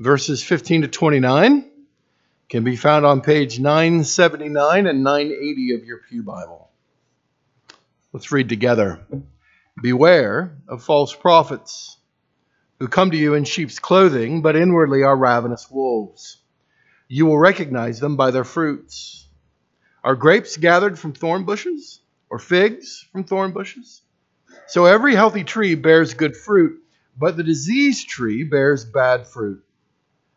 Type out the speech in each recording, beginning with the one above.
verses 15 to 29 can be found on page 979 and 980 of your Pew Bible. Let's read together. Beware of false prophets who come to you in sheep's clothing, but inwardly are ravenous wolves. You will recognize them by their fruits. Are grapes gathered from thorn bushes, or figs from thorn bushes? So every healthy tree bears good fruit, but the diseased tree bears bad fruit.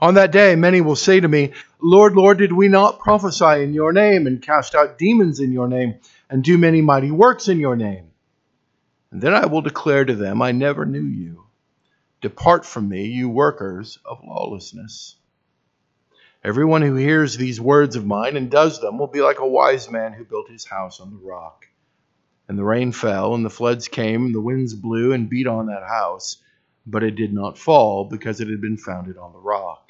On that day, many will say to me, Lord, Lord, did we not prophesy in your name, and cast out demons in your name, and do many mighty works in your name? And then I will declare to them, I never knew you. Depart from me, you workers of lawlessness. Everyone who hears these words of mine and does them will be like a wise man who built his house on the rock. And the rain fell, and the floods came, and the winds blew and beat on that house, but it did not fall, because it had been founded on the rock.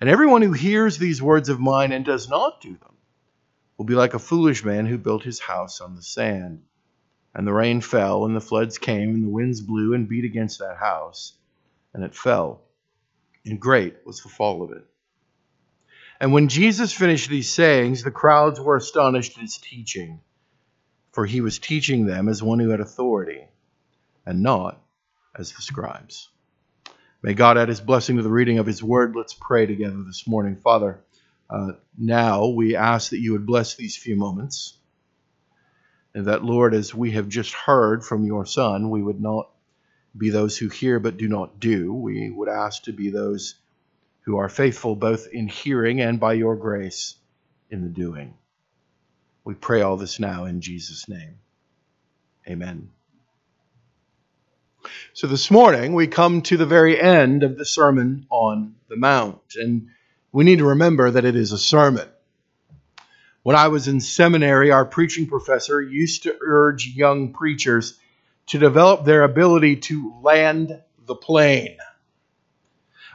And everyone who hears these words of mine and does not do them will be like a foolish man who built his house on the sand. And the rain fell, and the floods came, and the winds blew and beat against that house, and it fell. And great was the fall of it. And when Jesus finished these sayings, the crowds were astonished at his teaching, for he was teaching them as one who had authority, and not as the scribes. May God add his blessing to the reading of his word. Let's pray together this morning. Father, uh, now we ask that you would bless these few moments. And that, Lord, as we have just heard from your Son, we would not be those who hear but do not do. We would ask to be those who are faithful both in hearing and by your grace in the doing. We pray all this now in Jesus' name. Amen. So this morning we come to the very end of the Sermon on the Mount, and we need to remember that it is a sermon. When I was in seminary, our preaching professor used to urge young preachers to develop their ability to land the plane.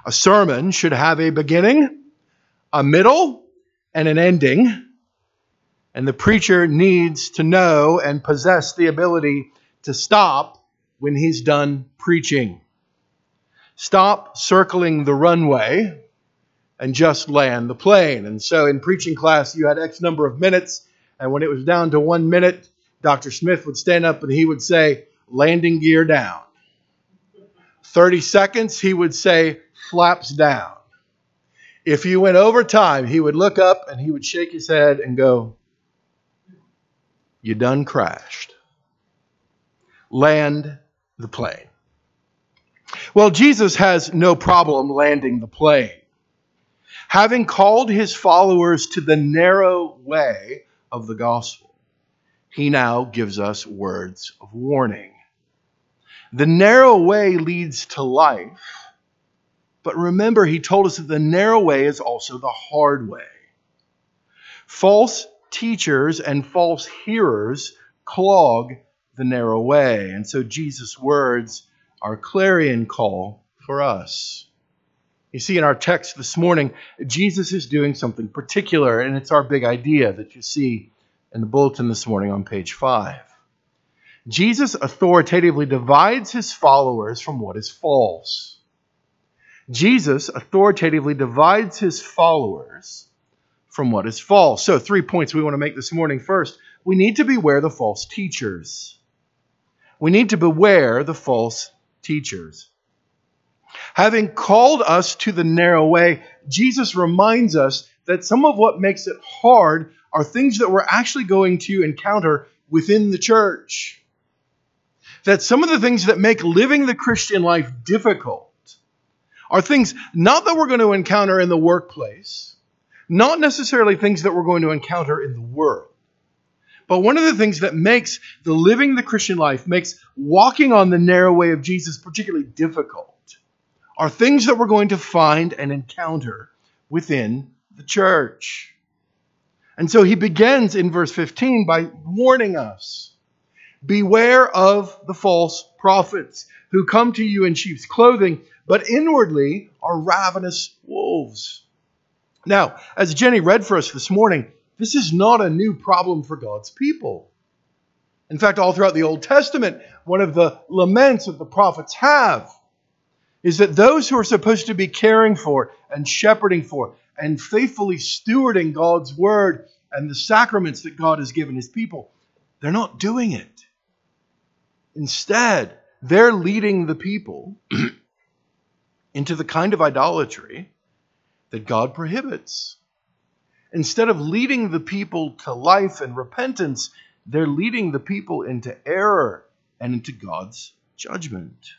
A sermon should have a beginning, a middle, and an ending. And the preacher needs to know and possess the ability to stop when he's done preaching. Stop circling the runway and just land the plane. And so in preaching class, you had X number of minutes, and when it was down to one minute, Dr. Smith would stand up and he would say, landing gear down. 30 seconds, he would say, flaps down. If you went over time, he would look up and he would shake his head and go, You done crashed. Land the plane. Well, Jesus has no problem landing the plane. Having called his followers to the narrow way of the gospel, he now gives us words of warning. The narrow way leads to life, but remember, he told us that the narrow way is also the hard way. False teachers and false hearers clog the narrow way, and so Jesus' words are clarion call for us. You see, in our text this morning, Jesus is doing something particular, and it's our big idea that you see in the bulletin this morning on page 5. Jesus authoritatively divides his followers from what is false. Jesus authoritatively divides his followers from what is false. So, three points we want to make this morning. First, we need to beware the false teachers. We need to beware the false teachers. Having called us to the narrow way, Jesus reminds us that some of what makes it hard are things that we're actually going to encounter within the church. That some of the things that make living the Christian life difficult are things not that we're going to encounter in the workplace, not necessarily things that we're going to encounter in the world. But one of the things that makes the living the Christian life, makes walking on the narrow way of Jesus particularly difficult, are things that we're going to find and encounter within the church. And so he begins in verse 15 by warning us Beware of the false prophets who come to you in sheep's clothing, but inwardly are ravenous wolves. Now, as Jenny read for us this morning, this is not a new problem for God's people. In fact, all throughout the Old Testament, one of the laments that the prophets have is that those who are supposed to be caring for and shepherding for and faithfully stewarding God's word and the sacraments that God has given his people, they're not doing it. Instead, they're leading the people into the kind of idolatry that God prohibits. Instead of leading the people to life and repentance, they're leading the people into error and into God's judgment.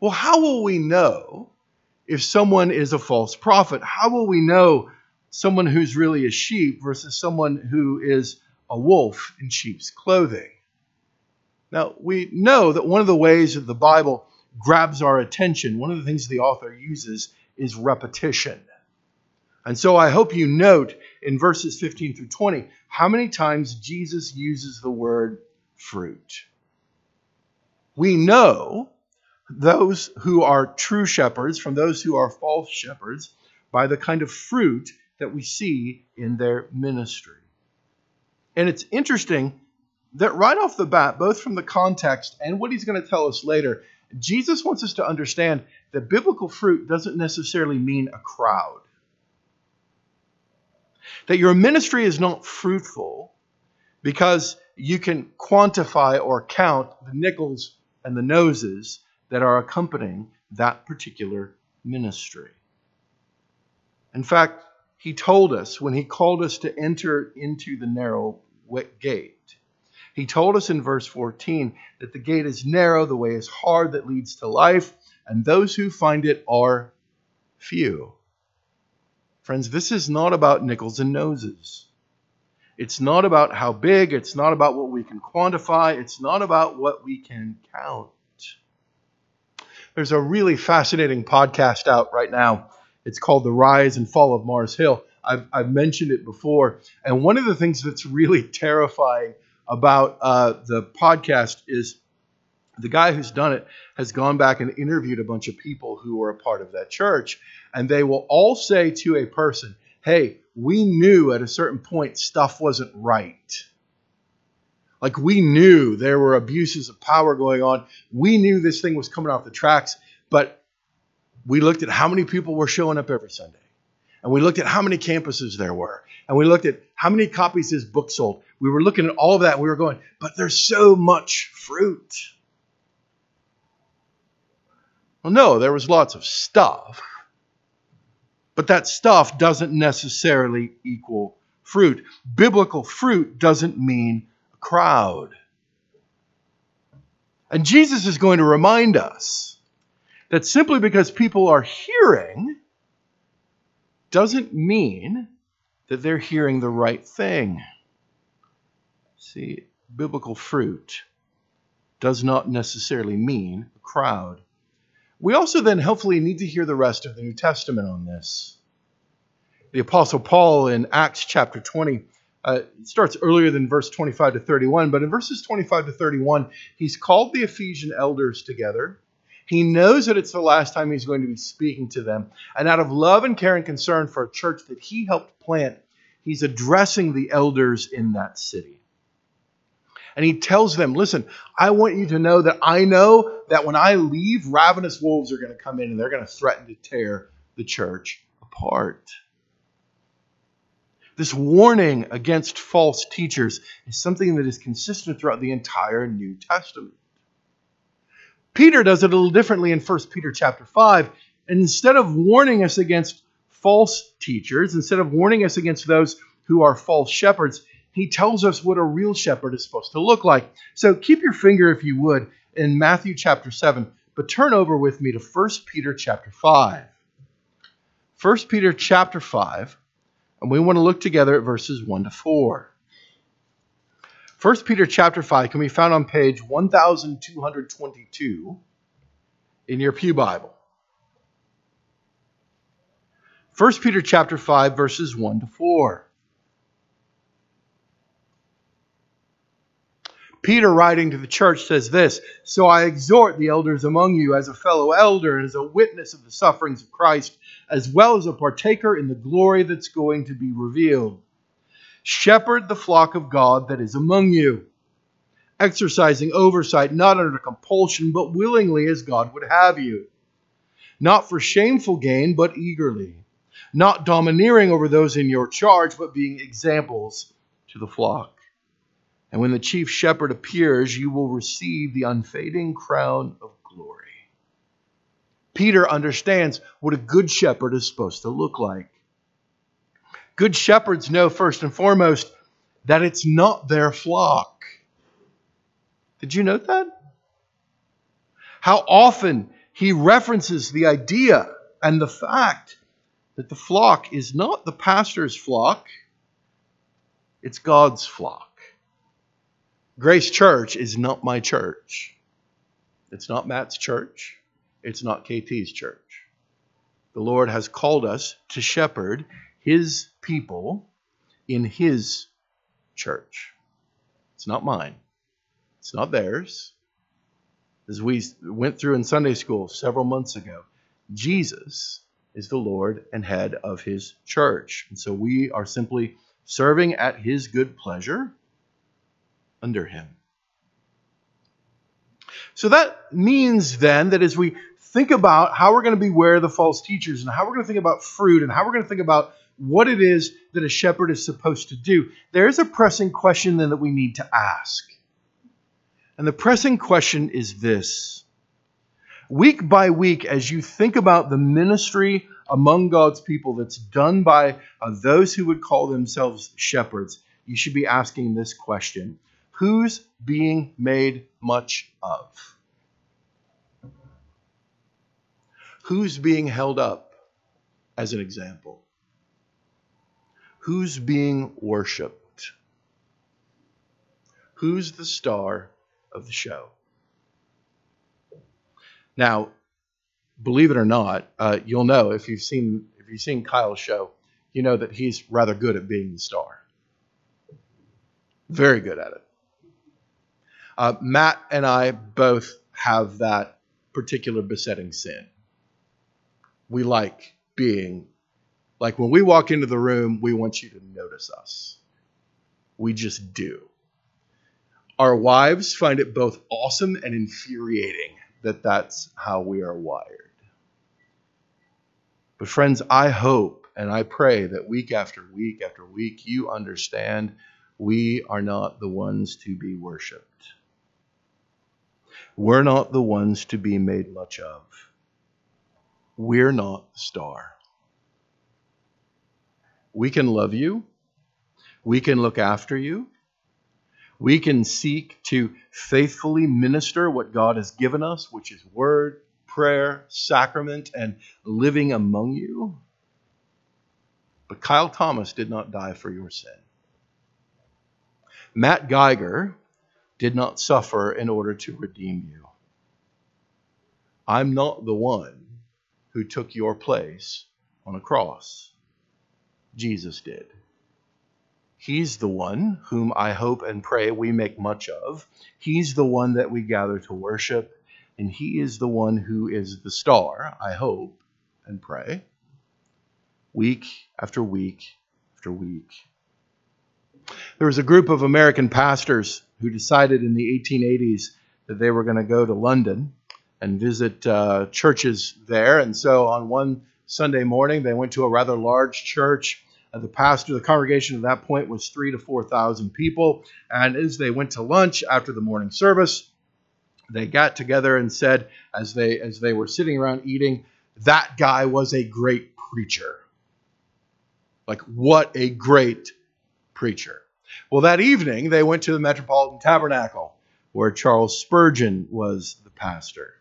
Well, how will we know if someone is a false prophet? How will we know someone who's really a sheep versus someone who is a wolf in sheep's clothing? Now, we know that one of the ways that the Bible grabs our attention, one of the things the author uses is repetition. And so I hope you note in verses 15 through 20 how many times Jesus uses the word fruit. We know those who are true shepherds from those who are false shepherds by the kind of fruit that we see in their ministry. And it's interesting that right off the bat, both from the context and what he's going to tell us later, Jesus wants us to understand that biblical fruit doesn't necessarily mean a crowd. That your ministry is not fruitful because you can quantify or count the nickels and the noses that are accompanying that particular ministry. In fact, he told us when he called us to enter into the narrow gate he told us in verse 14 that the gate is narrow, the way is hard that leads to life, and those who find it are few. Friends, this is not about nickels and noses. It's not about how big, it's not about what we can quantify, it's not about what we can count. There's a really fascinating podcast out right now. It's called The Rise and Fall of Mars Hill. I've, I've mentioned it before. And one of the things that's really terrifying about uh, the podcast is the guy who's done it has gone back and interviewed a bunch of people who were a part of that church, and they will all say to a person, Hey, we knew at a certain point stuff wasn't right. Like we knew there were abuses of power going on. We knew this thing was coming off the tracks, but we looked at how many people were showing up every Sunday. And we looked at how many campuses there were. And we looked at how many copies his book sold. We were looking at all of that. we were going, but there's so much fruit. Well, no, there was lots of stuff. But that stuff doesn't necessarily equal fruit. Biblical fruit doesn't mean a crowd. And Jesus is going to remind us that simply because people are hearing doesn't mean that they're hearing the right thing. See, biblical fruit does not necessarily mean a crowd. We also then hopefully need to hear the rest of the New Testament on this. The Apostle Paul in Acts chapter 20 uh, starts earlier than verse 25 to 31, but in verses 25 to 31, he's called the Ephesian elders together. He knows that it's the last time he's going to be speaking to them. And out of love and care and concern for a church that he helped plant, he's addressing the elders in that city. And he tells them, listen, I want you to know that I know that when I leave, ravenous wolves are going to come in and they're going to threaten to tear the church apart. This warning against false teachers is something that is consistent throughout the entire New Testament. Peter does it a little differently in 1 Peter chapter 5. And instead of warning us against false teachers, instead of warning us against those who are false shepherds, he tells us what a real shepherd is supposed to look like. So keep your finger, if you would, in Matthew chapter 7, but turn over with me to 1 Peter chapter 5. 1 Peter chapter 5, and we want to look together at verses 1 to 4. 1 Peter chapter 5 can be found on page 1222 in your Pew Bible. 1 Peter chapter 5 verses 1 to 4. Peter, writing to the church, says this So I exhort the elders among you as a fellow elder and as a witness of the sufferings of Christ, as well as a partaker in the glory that's going to be revealed. Shepherd the flock of God that is among you, exercising oversight not under compulsion, but willingly as God would have you, not for shameful gain, but eagerly, not domineering over those in your charge, but being examples to the flock. And when the chief shepherd appears, you will receive the unfading crown of glory. Peter understands what a good shepherd is supposed to look like. Good shepherds know, first and foremost, that it's not their flock. Did you note that? How often he references the idea and the fact that the flock is not the pastor's flock, it's God's flock. Grace Church is not my church. It's not Matt's church. It's not KT's church. The Lord has called us to shepherd his people in his church. It's not mine. It's not theirs. As we went through in Sunday school several months ago, Jesus is the Lord and head of his church. And so we are simply serving at his good pleasure under him. So that means then that as we think about how we're going to beware the false teachers and how we're going to think about fruit and how we're going to think about what it is that a shepherd is supposed to do, there is a pressing question then that we need to ask. And the pressing question is this Week by week, as you think about the ministry among God's people that's done by uh, those who would call themselves shepherds, you should be asking this question Who's being made much of? Who's being held up as an example? Who's being worshiped? Who's the star of the show? Now, believe it or not, uh, you'll know if you've seen if you've seen Kyle's show, you know that he's rather good at being the star. Very good at it. Uh, Matt and I both have that particular besetting sin. We like being, like when we walk into the room, we want you to notice us. We just do. Our wives find it both awesome and infuriating that that's how we are wired. But, friends, I hope and I pray that week after week after week you understand we are not the ones to be worshiped. We're not the ones to be made much of. We're not the star. We can love you. We can look after you. We can seek to faithfully minister what God has given us, which is word, prayer, sacrament, and living among you. But Kyle Thomas did not die for your sin. Matt Geiger did not suffer in order to redeem you. I'm not the one who took your place on a cross. Jesus did. He's the one whom I hope and pray we make much of. He's the one that we gather to worship, and He is the one who is the star, I hope and pray, week after week after week. There was a group of American pastors who decided in the 1880s that they were going to go to London and visit uh, churches there. And so on one Sunday morning, they went to a rather large church. Uh, the pastor, the congregation at that point was three to 4,000 people. And as they went to lunch after the morning service, they got together and said, as they, as they were sitting around eating, that guy was a great preacher. Like, what a great preacher. Well, that evening, they went to the Metropolitan Tabernacle, where Charles Spurgeon was the pastor.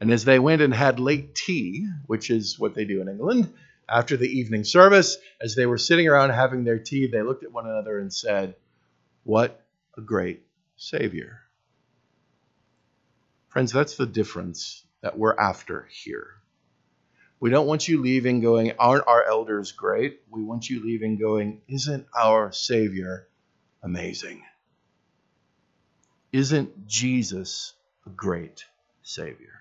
And as they went and had late tea, which is what they do in England, after the evening service, as they were sitting around having their tea, they looked at one another and said, What a great Savior. Friends, that's the difference that we're after here. We don't want you leaving going, Aren't our elders great? We want you leaving going, Isn't our Savior amazing? isn't Jesus a great Savior?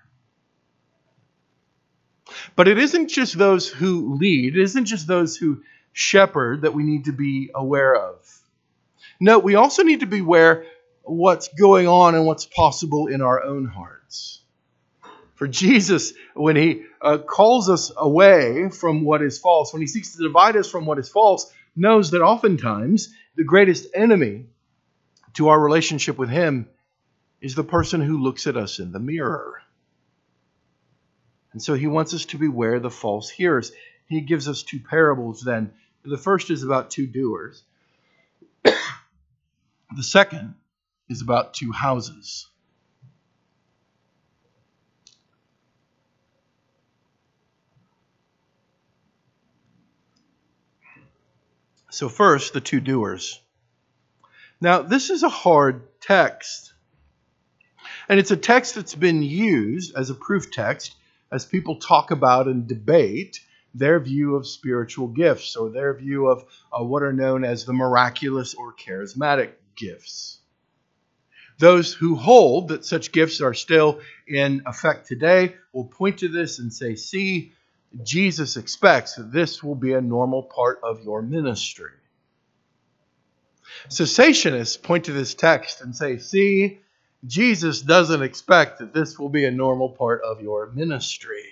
But it isn't just those who lead, it isn't just those who shepherd that we need to be aware of. No, we also need to be aware what's going on and what's possible in our own hearts. For Jesus, when he uh, calls us away from what is false, when he seeks to divide us from what is false, knows that oftentimes the greatest enemy to our relationship with him is the person who looks at us in the mirror. And so he wants us to beware the false hearers. He gives us two parables then. The first is about two doers, the second is about two houses. So, first, the two doers. Now, this is a hard text. And it's a text that's been used as a proof text as people talk about and debate their view of spiritual gifts or their view of uh, what are known as the miraculous or charismatic gifts. Those who hold that such gifts are still in effect today will point to this and say, see, Jesus expects that this will be a normal part of your ministry. Cessationists point to this text and say, see, Jesus doesn't expect that this will be a normal part of your ministry.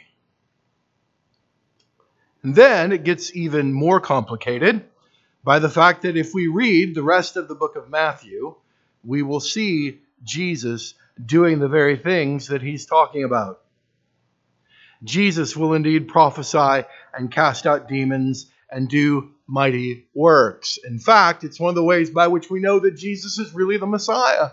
And then it gets even more complicated by the fact that if we read the rest of the book of Matthew, we will see Jesus doing the very things that he's talking about. Jesus will indeed prophesy and cast out demons and do mighty works. In fact, it's one of the ways by which we know that Jesus is really the Messiah.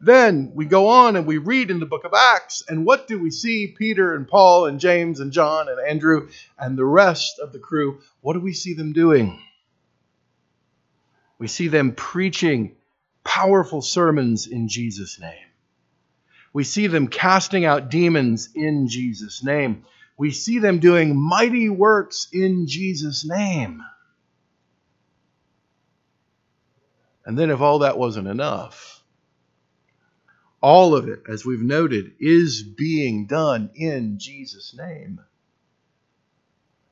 Then we go on and we read in the book of Acts, and what do we see? Peter and Paul and James and John and Andrew and the rest of the crew, what do we see them doing? We see them preaching powerful sermons in Jesus' name. We see them casting out demons in Jesus' name. We see them doing mighty works in Jesus' name. And then, if all that wasn't enough, all of it, as we've noted, is being done in Jesus' name.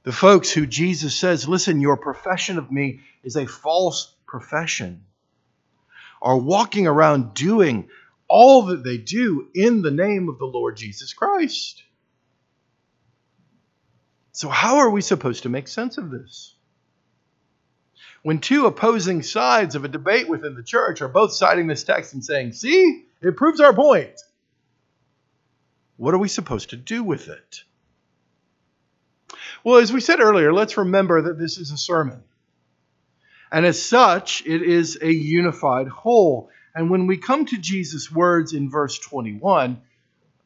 The folks who Jesus says, listen, your profession of me is a false profession, are walking around doing all that they do in the name of the Lord Jesus Christ. So, how are we supposed to make sense of this? When two opposing sides of a debate within the church are both citing this text and saying, see, it proves our point. What are we supposed to do with it? Well, as we said earlier, let's remember that this is a sermon. And as such, it is a unified whole. And when we come to Jesus' words in verse 21,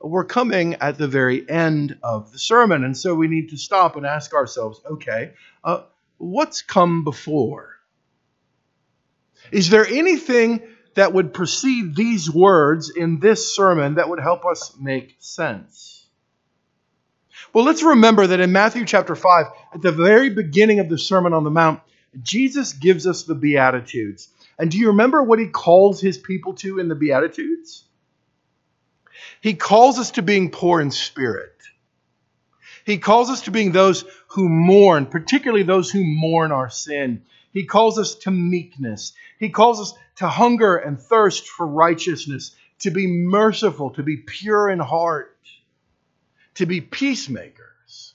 we're coming at the very end of the sermon. And so we need to stop and ask ourselves okay, uh, what's come before? Is there anything that would precede these words in this sermon that would help us make sense. Well, let's remember that in Matthew chapter 5, at the very beginning of the Sermon on the Mount, Jesus gives us the Beatitudes. And do you remember what he calls his people to in the Beatitudes? He calls us to being poor in spirit. He calls us to being those who mourn, particularly those who mourn our sin. He calls us to meekness. He calls us to hunger and thirst for righteousness, to be merciful, to be pure in heart, to be peacemakers.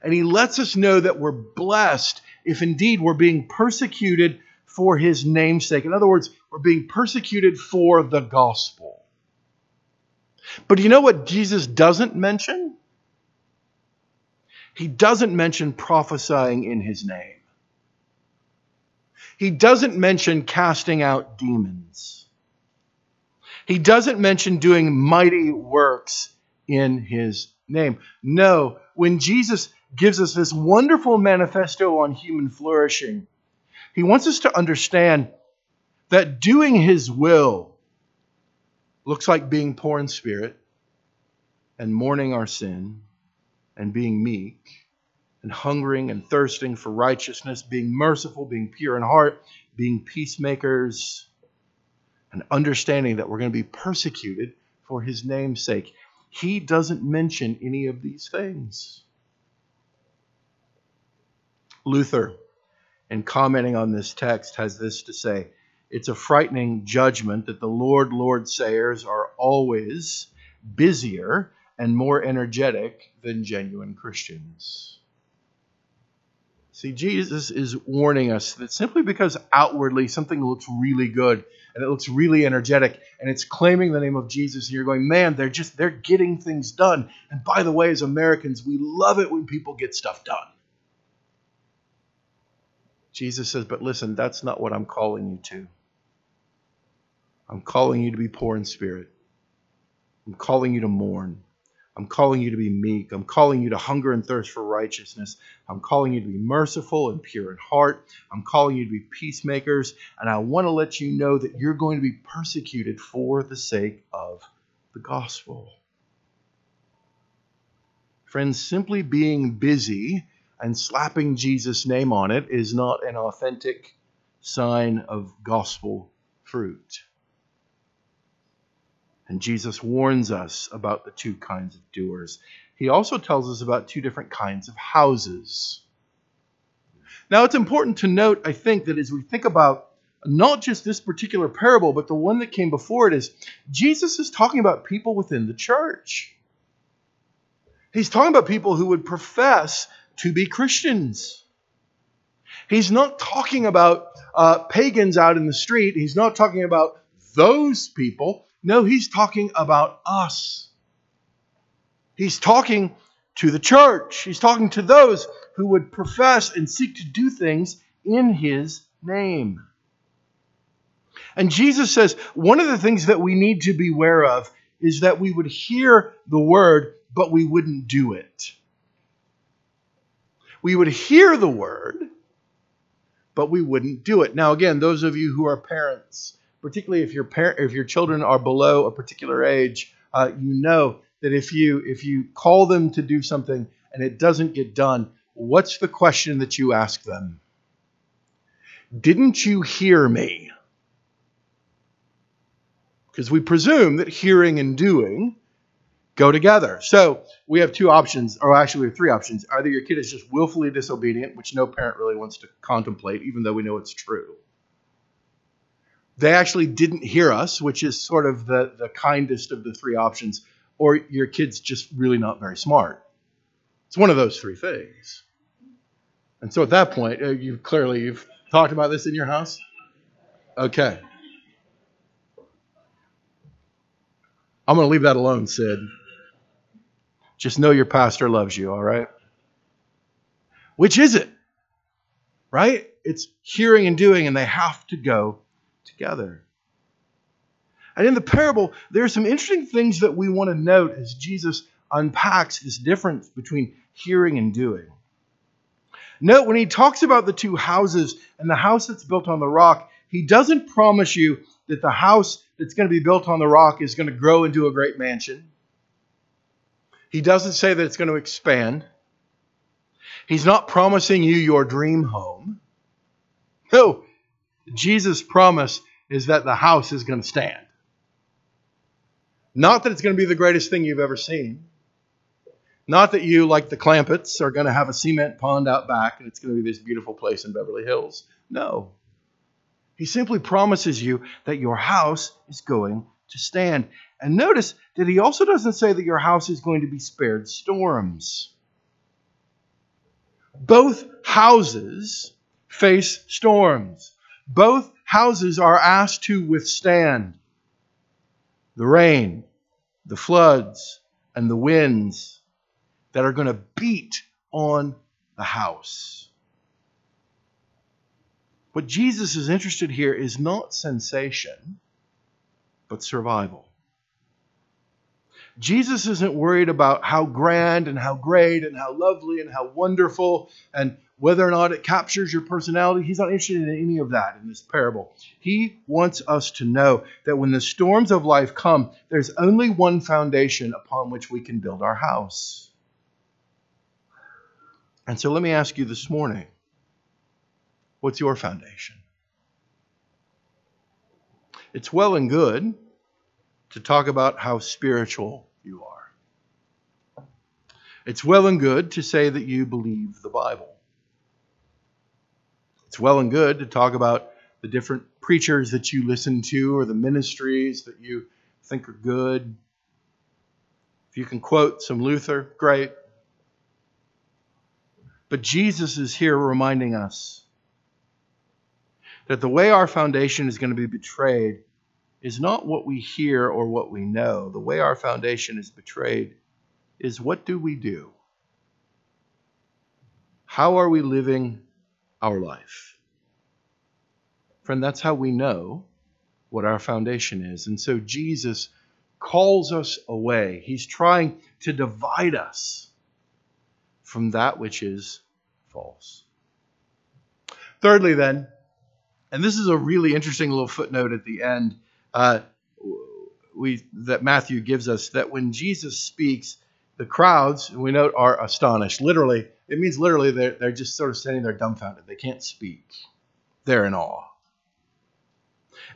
And he lets us know that we're blessed if indeed we're being persecuted for his namesake. In other words, we're being persecuted for the gospel. But you know what Jesus doesn't mention? He doesn't mention prophesying in his name. He doesn't mention casting out demons. He doesn't mention doing mighty works in his name. No, when Jesus gives us this wonderful manifesto on human flourishing, he wants us to understand that doing his will looks like being poor in spirit and mourning our sin and being meek and hungering and thirsting for righteousness, being merciful, being pure in heart, being peacemakers, and understanding that we're going to be persecuted for his name's sake. He doesn't mention any of these things. Luther, in commenting on this text, has this to say It's a frightening judgment that the Lord, Lord sayers are always busier and more energetic than genuine Christians. See, Jesus is warning us that simply because outwardly something looks really good and it looks really energetic and it's claiming the name of Jesus, and you're going, man, they're just they're getting things done. And by the way, as Americans, we love it when people get stuff done. Jesus says, but listen, that's not what I'm calling you to. I'm calling you to be poor in spirit. I'm calling you to mourn. I'm calling you to be meek. I'm calling you to hunger and thirst for righteousness. I'm calling you to be merciful and pure in heart. I'm calling you to be peacemakers. And I want to let you know that you're going to be persecuted for the sake of the gospel. Friends, simply being busy and slapping Jesus' name on it is not an authentic sign of gospel fruit. And Jesus warns us about the two kinds of doers. He also tells us about two different kinds of houses. Now, it's important to note, I think, that as we think about not just this particular parable, but the one that came before it, is Jesus is talking about people within the church. He's talking about people who would profess to be Christians. He's not talking about uh, pagans out in the street. He's not talking about those people. No, he's talking about us. He's talking to the church. He's talking to those who would profess and seek to do things in his name. And Jesus says one of the things that we need to beware of is that we would hear the word, but we wouldn't do it. We would hear the word, but we wouldn't do it. Now, again, those of you who are parents, particularly if your parent, if your children are below a particular age, uh, you know that if you if you call them to do something and it doesn't get done, what's the question that you ask them? Didn't you hear me? Because we presume that hearing and doing go together. So we have two options, or actually we have three options. Either your kid is just willfully disobedient, which no parent really wants to contemplate, even though we know it's true they actually didn't hear us, which is sort of the, the kindest of the three options, or your kid's just really not very smart. It's one of those three things. And so at that point, uh, you clearly you've talked about this in your house. Okay. I'm going to leave that alone, Sid. Just know your pastor loves you, all right? Which is it? Right? It's hearing and doing, and they have to go together. And in the parable, there are some interesting things that we want to note as Jesus unpacks this difference between hearing and doing. Note when he talks about the two houses and the house that's built on the rock, he doesn't promise you that the house that's going to be built on the rock is going to grow into a great mansion. He doesn't say that it's going to expand. He's not promising you your dream home. No, Jesus' promise is that the house is going to stand. Not that it's going to be the greatest thing you've ever seen. Not that you, like the Clampetts, are going to have a cement pond out back and it's going to be this beautiful place in Beverly Hills. No. He simply promises you that your house is going to stand. And notice that he also doesn't say that your house is going to be spared storms. Both houses face storms. Both houses are asked to withstand the rain, the floods, and the winds that are going to beat on the house. What Jesus is interested here is not sensation, but survival. Jesus isn't worried about how grand and how great and how lovely and how wonderful and whether or not it captures your personality. He's not interested in any of that in this parable. He wants us to know that when the storms of life come, there's only one foundation upon which we can build our house. And so let me ask you this morning what's your foundation? It's well and good to talk about how spiritual you are. It's well and good to say that you believe the Bible. It's well and good to talk about the different preachers that you listen to or the ministries that you think are good. If you can quote some Luther, great. But Jesus is here reminding us that the way our foundation is going to be betrayed is not what we hear or what we know. The way our foundation is betrayed is what do we do? How are we living our life? Friend, that's how we know what our foundation is. And so Jesus calls us away. He's trying to divide us from that which is false. Thirdly, then, and this is a really interesting little footnote at the end uh, we, that Matthew gives us that when Jesus speaks, the crowds, we note, are astonished. Literally, it means literally they're, they're just sort of standing there dumbfounded. They can't speak, they're in awe.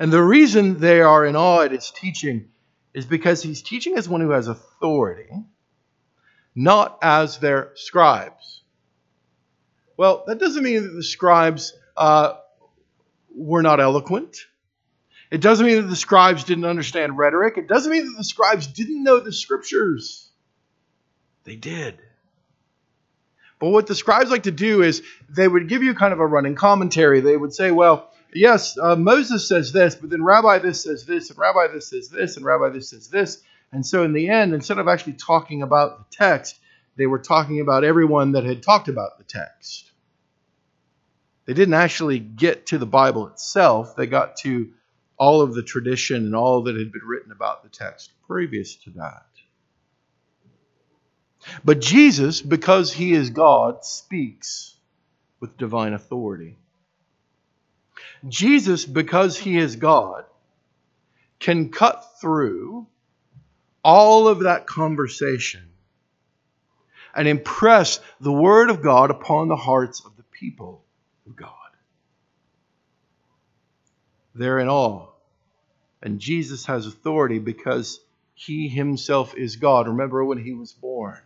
And the reason they are in awe at his teaching is because he's teaching as one who has authority, not as their scribes. Well, that doesn't mean that the scribes uh, were not eloquent. It doesn't mean that the scribes didn't understand rhetoric. It doesn't mean that the scribes didn't know the scriptures. They did. But what the scribes like to do is they would give you kind of a running commentary. They would say, well, yes, uh, Moses says this, but then Rabbi this says this, and Rabbi this says this, and Rabbi this says this. And so in the end, instead of actually talking about the text, they were talking about everyone that had talked about the text. They didn't actually get to the Bible itself, they got to all of the tradition and all that had been written about the text previous to that. But Jesus, because he is God, speaks with divine authority. Jesus, because he is God, can cut through all of that conversation and impress the Word of God upon the hearts of the people of God. They're in awe and Jesus has authority because he himself is God. Remember when he was born?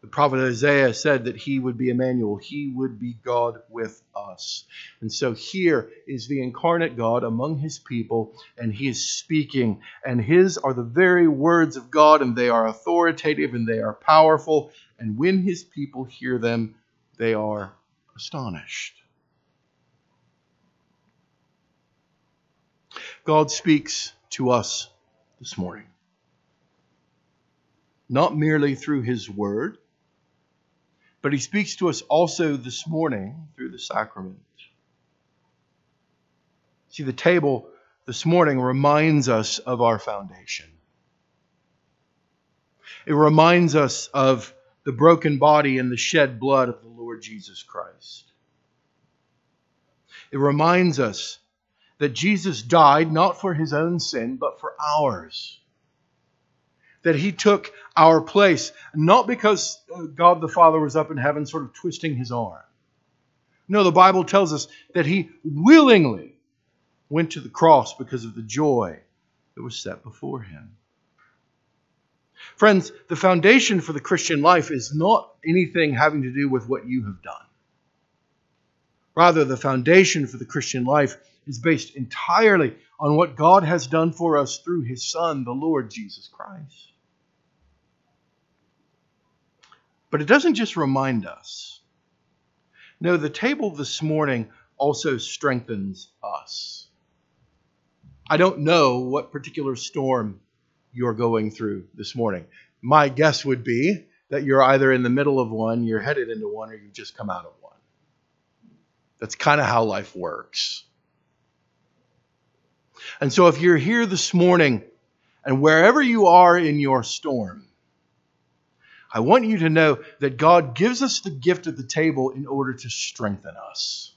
The prophet Isaiah said that he would be Emmanuel, he would be God with us. And so here is the incarnate God among his people, and he is speaking, and his are the very words of God, and they are authoritative and they are powerful. And when his people hear them, they are astonished. God speaks to us this morning. Not merely through His Word, but He speaks to us also this morning through the sacrament. See, the table this morning reminds us of our foundation. It reminds us of the broken body and the shed blood of the Lord Jesus Christ. It reminds us that Jesus died not for his own sin, but for ours. That he took our place, not because uh, God the Father was up in heaven sort of twisting his arm. No, the Bible tells us that he willingly went to the cross because of the joy that was set before him. Friends, the foundation for the Christian life is not anything having to do with what you have done. Rather, the foundation for the Christian life is based entirely on what God has done for us through his Son, the Lord Jesus Christ. But it doesn't just remind us. No, the table this morning also strengthens us. I don't know what particular storm you're going through this morning. My guess would be that you're either in the middle of one, you're headed into one, or you've just come out of one. That's kind of how life works. And so, if you're here this morning and wherever you are in your storm, I want you to know that God gives us the gift of the table in order to strengthen us.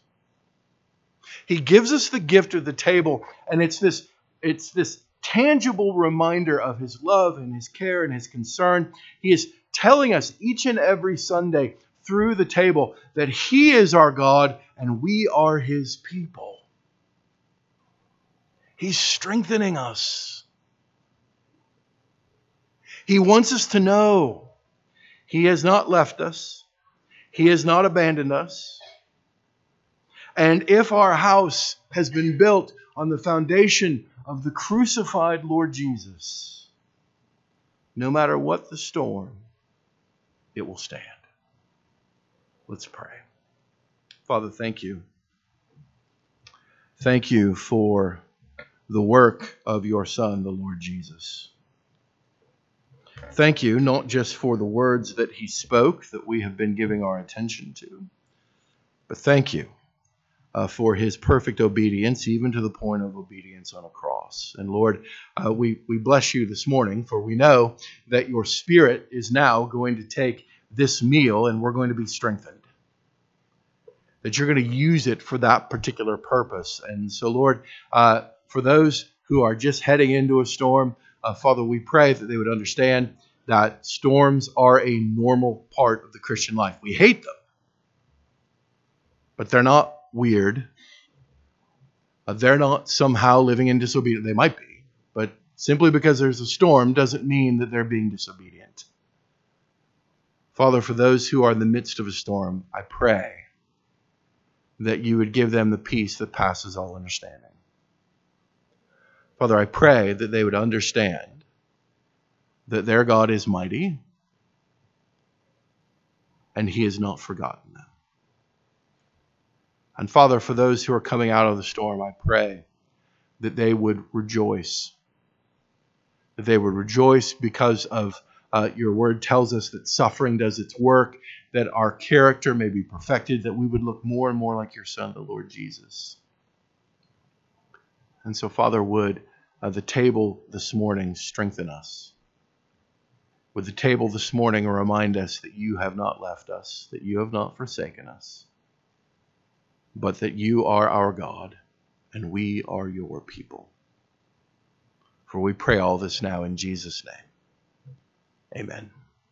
He gives us the gift of the table, and it's this, it's this tangible reminder of His love and His care and His concern. He is telling us each and every Sunday through the table that He is our God and we are His people. He's strengthening us. He wants us to know He has not left us, He has not abandoned us. And if our house has been built on the foundation of the crucified Lord Jesus, no matter what the storm, it will stand. Let's pray. Father, thank you. Thank you for the work of your Son, the Lord Jesus. Thank you, not just for the words that he spoke that we have been giving our attention to, but thank you uh, for his perfect obedience, even to the point of obedience on a cross. And Lord, uh, we, we bless you this morning, for we know that your Spirit is now going to take this meal and we're going to be strengthened. That you're going to use it for that particular purpose. And so, Lord, uh, for those who are just heading into a storm, uh, Father, we pray that they would understand that storms are a normal part of the Christian life. We hate them, but they're not weird. Uh, they're not somehow living in disobedience. They might be, but simply because there's a storm doesn't mean that they're being disobedient. Father, for those who are in the midst of a storm, I pray that you would give them the peace that passes all understanding. Father, I pray that they would understand that their God is mighty and he has not forgotten them. And Father, for those who are coming out of the storm, I pray that they would rejoice. That they would rejoice because of uh, your word tells us that suffering does its work, that our character may be perfected, that we would look more and more like your Son, the Lord Jesus. And so, Father, would uh, the table this morning strengthen us? Would the table this morning remind us that you have not left us, that you have not forsaken us? but that you are our God and we are your people. For we pray all this now in Jesus' name. Amen.